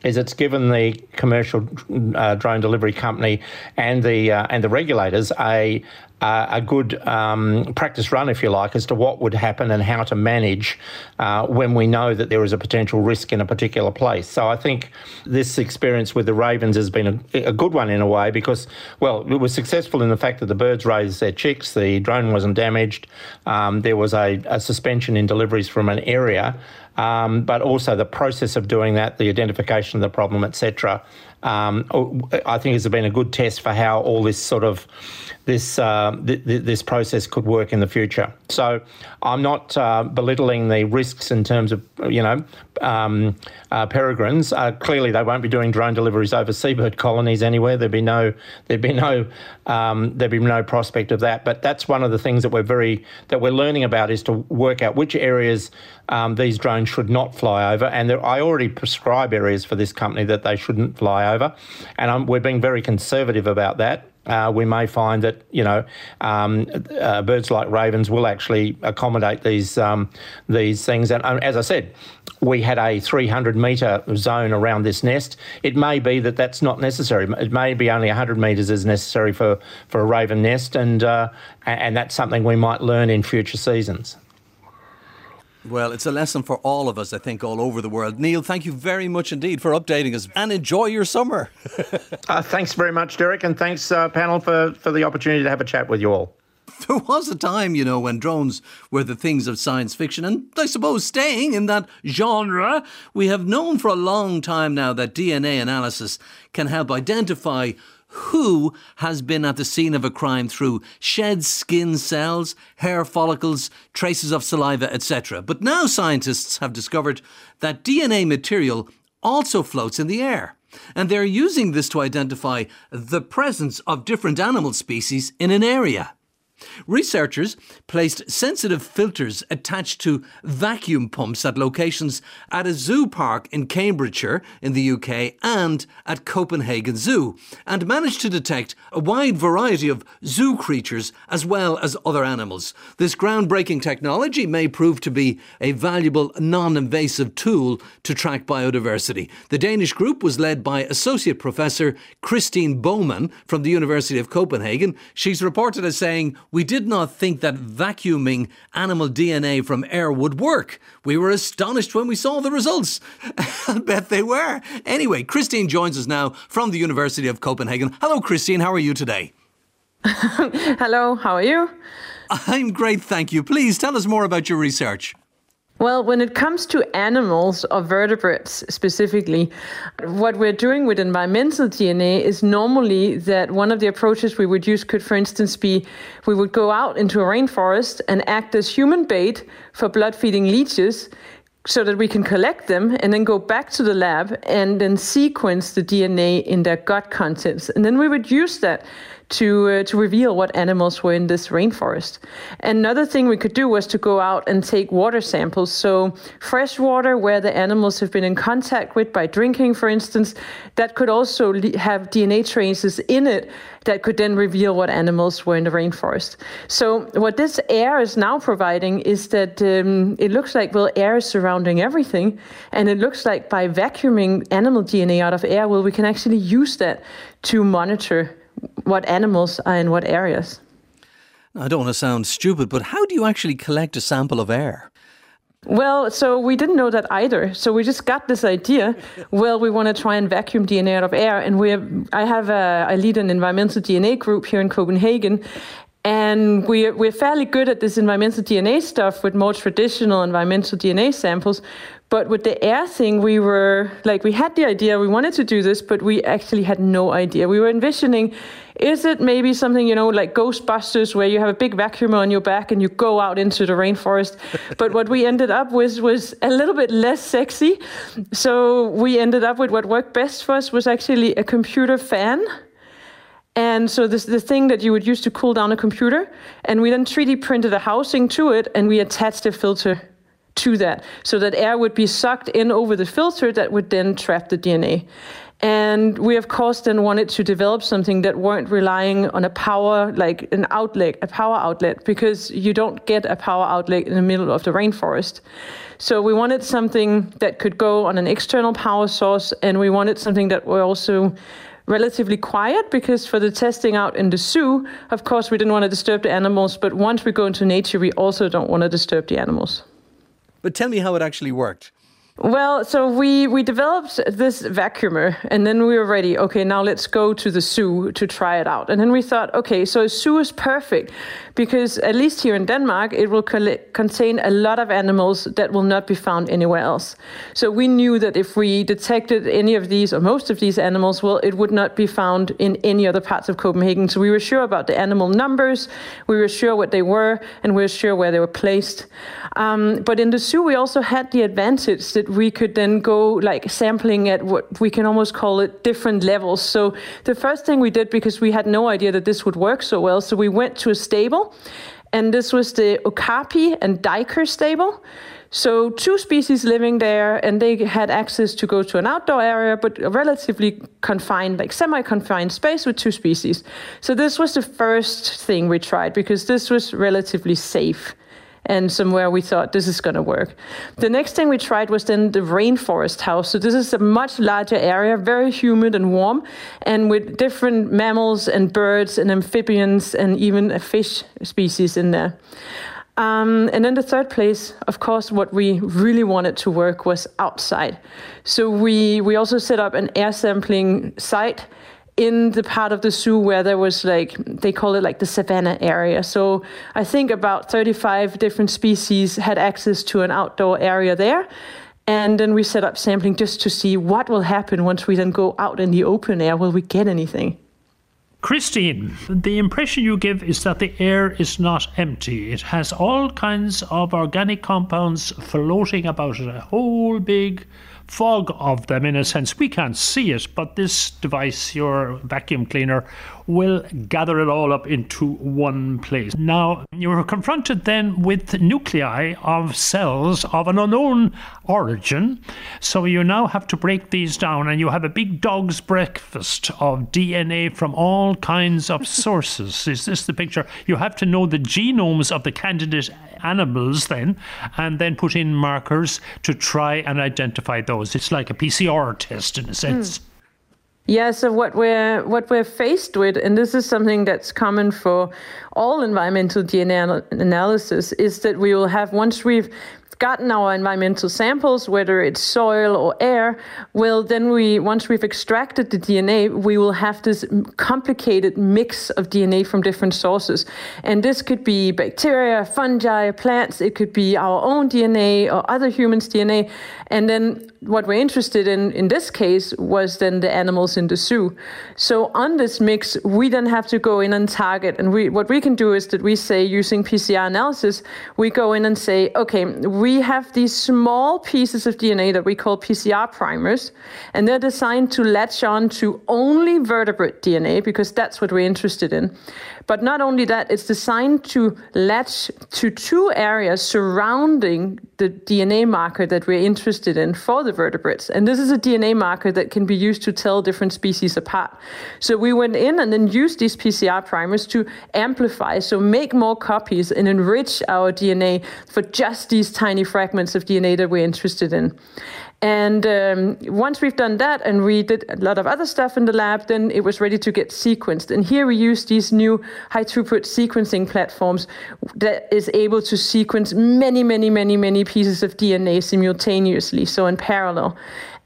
is it's given the commercial uh, drone delivery company and the uh, and the regulators a uh, a good um, practice run, if you like, as to what would happen and how to manage uh, when we know that there is a potential risk in a particular place. So I think this experience with the ravens has been a, a good one in a way because, well, it was successful in the fact that the birds raised their chicks, the drone wasn't damaged, um, there was a, a suspension in deliveries from an area. Um, but also the process of doing that, the identification of the problem, etc. Um, I think it's been a good test for how all this sort of this uh, th- th- this process could work in the future. So I'm not uh, belittling the risks in terms of you know um, uh, peregrines. Uh, clearly, they won't be doing drone deliveries over seabird colonies anywhere. There'd be no there'd be no um, there'd be no prospect of that. But that's one of the things that we're very that we're learning about is to work out which areas um, these drones should not fly over. And there, I already prescribe areas for this company that they shouldn't fly over, and I'm, we're being very conservative about that uh, we may find that you know um, uh, birds like ravens will actually accommodate these um, these things. And um, as I said, we had a 300 metre zone around this nest. It may be that that's not necessary. It may be only 100 metres is necessary for for a raven nest, and uh, and that's something we might learn in future seasons. Well, it's a lesson for all of us, I think, all over the world. Neil, thank you very much indeed for updating us and enjoy your summer. uh, thanks very much, Derek, and thanks, uh, panel, for, for the opportunity to have a chat with you all. There was a time, you know, when drones were the things of science fiction, and I suppose staying in that genre, we have known for a long time now that DNA analysis can help identify who has been at the scene of a crime through shed skin cells, hair follicles, traces of saliva, etc. But now scientists have discovered that DNA material also floats in the air. And they're using this to identify the presence of different animal species in an area. Researchers placed sensitive filters attached to vacuum pumps at locations at a zoo park in Cambridgeshire in the UK and at Copenhagen Zoo and managed to detect a wide variety of zoo creatures as well as other animals. This groundbreaking technology may prove to be a valuable non invasive tool to track biodiversity. The Danish group was led by Associate Professor Kristine Bohmann from the University of Copenhagen. She's reported as saying, we did not think that vacuuming animal DNA from air would work. We were astonished when we saw the results. I bet they were. Anyway, Kristine joins us now from the University of Copenhagen. Hello, Kristine. How are you today? Hello, how are you? I'm great, thank you. Please tell us more about your research. Well, when it comes to animals or vertebrates specifically, what we're doing with environmental DNA is normally that one of the approaches we would use could, for instance, be we would go out into a rainforest and act as human bait for blood feeding leeches so that we can collect them and then go back to the lab and then sequence the DNA in their gut contents. And then we would use that to uh, to reveal what animals were in this rainforest. Another thing we could do was to go out and take water samples. So fresh water where the animals have been in contact with by drinking, for instance, that could also have DNA traces in it that could then reveal what animals were in the rainforest. So what this air is now providing is that um, it looks like well air is surrounding everything, and it looks like by vacuuming animal DNA out of air, well we can actually use that to monitor what animals are in what areas. I don't want to sound stupid, but how do you actually collect a sample of air? Well, so we didn't know that either. So we just got this idea. well, we want to try and vacuum DNA out of air, and we have, I have a, I lead an environmental DNA group here in Copenhagen, and we're, we're fairly good at this environmental DNA stuff with more traditional environmental DNA samples. But with the air thing, we were like, we had the idea, we wanted to do this, but we actually had no idea. We were envisioning, is it maybe something, you know, like Ghostbusters, where you have a big vacuum on your back and you go out into the rainforest? but what we ended up with was a little bit less sexy. So we ended up with what worked best for us was actually a computer fan. And so this the thing that you would use to cool down a computer, and we then 3D printed a housing to it, and we attached a filter to that so that air would be sucked in over the filter that would then trap the DNA. And we, of course, then wanted to develop something that weren't relying on a power, like an outlet, a power outlet, because you don't get a power outlet in the middle of the rainforest. So we wanted something that could go on an external power source, and we wanted something that were also relatively quiet because for the testing out in the zoo, of course, we didn't want to disturb the animals, but once we go into nature, we also don't want to disturb the animals. But tell me how it actually worked. Well, so we we developed this vacuumer, and then we were ready. Okay, now let's go to the zoo to try it out. And then we thought, okay, so a zoo is perfect because at least here in Denmark, it will contain a lot of animals that will not be found anywhere else. So we knew that if we detected any of these or most of these animals, well, it would not be found in any other parts of Copenhagen. So we were sure about the animal numbers, we were sure what they were, and we were sure where they were placed. Um, but in the zoo, we also had the advantage that we could then go like sampling at what we can almost call it different levels. So the first thing we did, because we had no idea that this would work so well, so we went to a stable, and this was the Okapi and Duiker stable. So two species living there, and they had access to go to an outdoor area, but a relatively confined, like semi-confined space with two species. So this was the first thing we tried because this was relatively safe and somewhere we thought this is going to work. The next thing we tried was then the rainforest house. So this is a much larger area, very humid and warm, and with different mammals and birds and amphibians and even a fish species in there. Um, and then the third place, of course, what we really wanted to work was outside. So we we also set up an air sampling site in the part of the zoo where there was like they call it like the savanna area. So i think about 35 different species had access to an outdoor area there. And then we set up sampling just to see what will happen once we then go out in the open air. Will we get anything? Kristine, the impression you give is that the air is not empty. It has all kinds of organic compounds floating about it, a whole big fog of them in a sense. We can't see it, but this device, your vacuum cleaner, will gather it all up into one place. Now, you are confronted then with nuclei of cells of an unknown origin. So you now have to break these down, and you have a big dog's breakfast of DNA from all kinds of sources. Is this the picture? You have to know the genomes of the candidate animals then, and then put in markers to try and identify those. It's like a PCR test in a sense. Mm. Yeah, so what we're what we're faced with, and this is something that's common for all environmental DNA analysis, is that we will have once we've gotten our environmental samples, whether it's soil or air, well, then we, once we've extracted the DNA, we will have this complicated mix of DNA from different sources. And this could be bacteria, fungi, plants, it could be our own DNA or other humans' DNA. And then what we're interested in in this case was then the animals in the zoo. So on this mix, we then have to go in and target. And we what we can do is that we say using PCR analysis, we go in and say, okay, we have these small pieces of DNA that we call PCR primers, and they're designed to latch on to only vertebrate DNA because that's what we're interested in. But not only that, it's designed to latch to two areas surrounding the DNA marker that we're interested in for the vertebrates. And this is a DNA marker that can be used to tell different species apart. So we went in and then used these PCR primers to amplify, so make more copies and enrich our DNA for just these tiny fragments of DNA that we're interested in. And um, once we've done that and we did a lot of other stuff in the lab, then it was ready to get sequenced. And here we use these new high throughput sequencing platforms that is able to sequence many, many, many, many pieces of DNA simultaneously, so in parallel.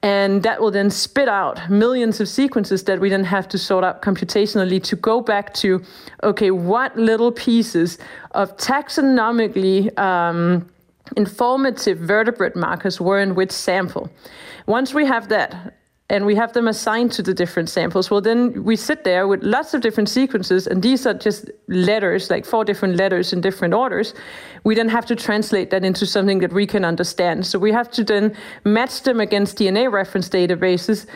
And that will then spit out millions of sequences that we then have to sort out computationally to go back to okay, what little pieces of taxonomically um, informative vertebrate markers were in which sample. Once we have that, and we have them assigned to the different samples. Well, then we sit there with lots of different sequences, and these are just letters, like four different letters in different orders. We then have to translate that into something that we can understand. So we have to then match them against DNA reference databases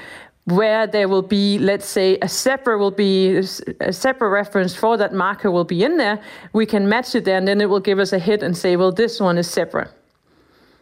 where there will be, let's say, a separate will be a separate reference for that marker will be in there. We can match it there, and then it will give us a hit and say, well, this one is separate.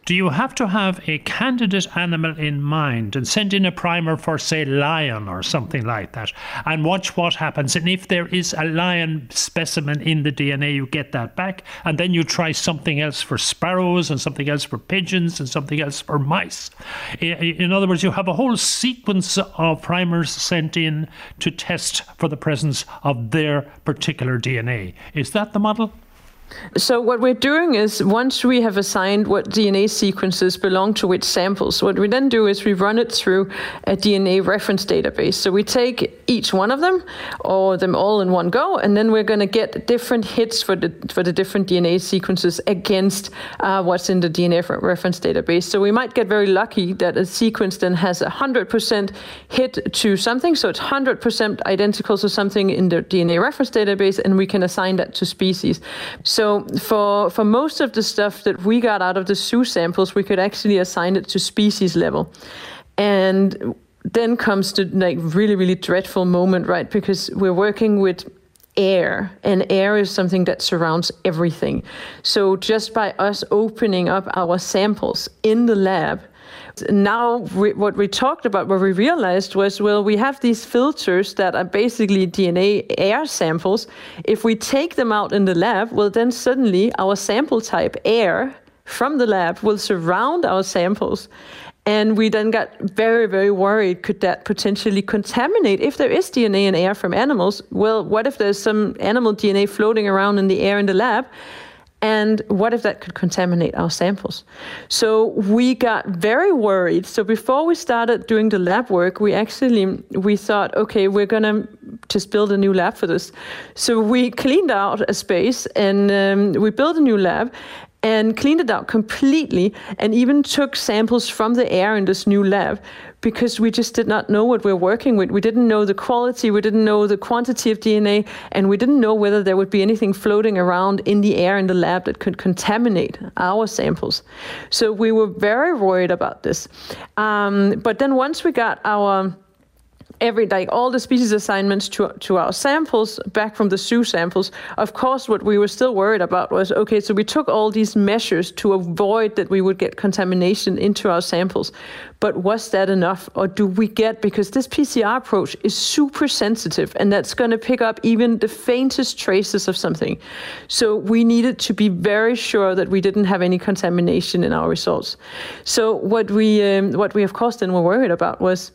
Do you have to have a candidate animal in mind and send in a primer for, say, lion or something like that, and watch what happens? And if there is a lion specimen in the DNA, you get that back, and then you try something else for sparrows, and something else for pigeons, and something else for mice. In other words, you have a whole sequence of primers sent in to test for the presence of their particular DNA. Is that the model? So what we're doing is once we have assigned what DNA sequences belong to which samples, what we then do is we run it through a DNA reference database. So we take each one of them or them all in one go, and then we're going to get different hits for the for the different DNA sequences against uh, what's in the DNA reference database. So we might get very lucky that a sequence then has a hundred percent hit to something, so it's hundred percent identical to something in the DNA reference database, and we can assign that to species. So so for for most of the stuff that we got out of the zoo samples, we could actually assign it to species level, and then comes the like really really dreadful moment, right? Because we're working with air and air is something that surrounds everything so just by us opening up our samples in the lab now we, what we talked about, what we realized was, well, we have these filters that are basically DNA air samples. If we take them out in the lab, well, then suddenly our sample type air from the lab will surround our samples. And we then got very, very worried could that potentially contaminate? If there is DNA in air from animals, well, what if there's some animal DNA floating around in the air in the lab? And what if that could contaminate our samples? So we got very worried. So before we started doing the lab work, we actually we thought, okay, we're gonna just build a new lab for this. So we cleaned out a space and um, we built a new lab and cleaned it out completely and even took samples from the air in this new lab because we just did not know what we we're working with. We didn't know the quality, we didn't know the quantity of DNA, and we didn't know whether there would be anything floating around in the air in the lab that could contaminate our samples. So we were very worried about this. Um, but then once we got our every like all the species assignments to to our samples back from the zoo samples. Of course, what we were still worried about was okay. So we took all these measures to avoid that we would get contamination into our samples. But was that enough, or do we get because this PCR approach is super sensitive and that's going to pick up even the faintest traces of something. So we needed to be very sure that we didn't have any contamination in our results. So what we um, what we of course then were worried about was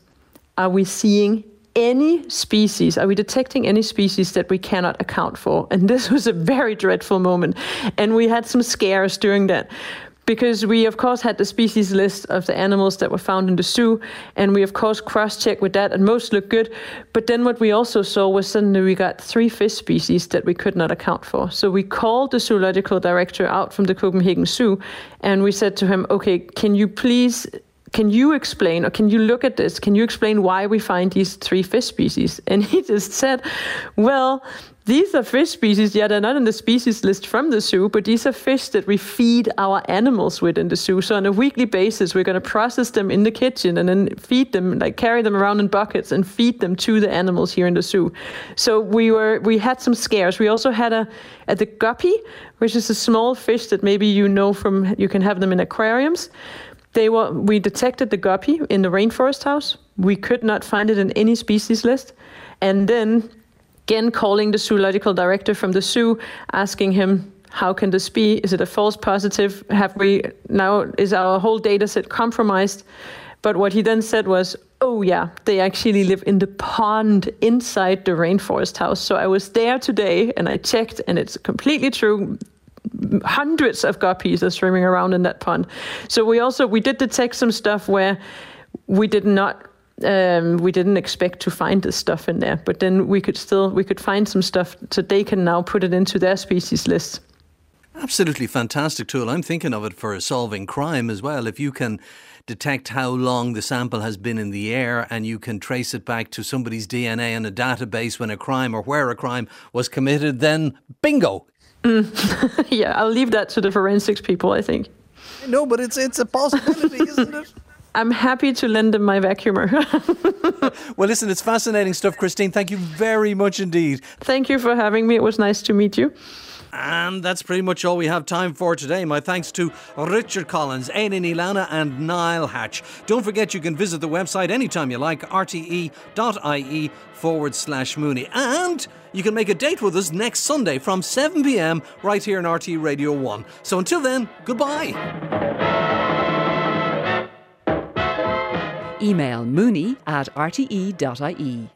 are we seeing any species, are we detecting any species that we cannot account for? And this was a very dreadful moment. And we had some scares during that because we of course had the species list of the animals that were found in the zoo and we of course cross-checked with that and most looked good but then what we also saw was suddenly we got three fish species that we could not account for so we called the zoological director out from the copenhagen zoo and we said to him okay can you please can you explain or can you look at this? Can you explain why we find these three fish species? And he just said, well, these are fish species. Yeah, they're not in the species list from the zoo, but these are fish that we feed our animals with in the zoo. So on a weekly basis, we're going to process them in the kitchen and then feed them, like carry them around in buckets and feed them to the animals here in the zoo. So we were we had some scares. We also had a at the guppy, which is a small fish that maybe you know from you can have them in aquariums. They were, we detected the guppy in the rainforest house. We could not find it in any species list. And then again calling the zoological director from the zoo, asking him, how can this be? Is it a false positive? Have we now, is our whole data set compromised? But what he then said was, oh yeah, they actually live in the pond inside the rainforest house. So I was there today and I checked and it's completely true hundreds of guppies are swimming around in that pond. So we also we did detect some stuff where we did not um, we didn't expect to find this stuff in there, but then we could still we could find some stuff so they can now put it into their species list. Absolutely fantastic tool. I'm thinking of it for solving crime as well. If you can detect how long the sample has been in the air and you can trace it back to somebody's DNA in a database when a crime or where a crime was committed, then bingo, Mm. yeah, I'll leave that to the forensics people, I think. No, but it's it's a possibility, isn't it? I'm happy to lend them my vacuumer. well, listen, it's fascinating stuff, Kristine. Thank you very much indeed. Thank you for having me. It was nice to meet you. And that's pretty much all we have time for today. My thanks to Richard Collins, Éanna Ní Lamhna, and Niall Hatch. Don't forget you can visit the website anytime you like, rte.ie forward slash Mooney. And you can make a date with us next Sunday from 7 pm right here on RTÉ Radio 1. So until then, goodbye. Email mooney at rte.ie.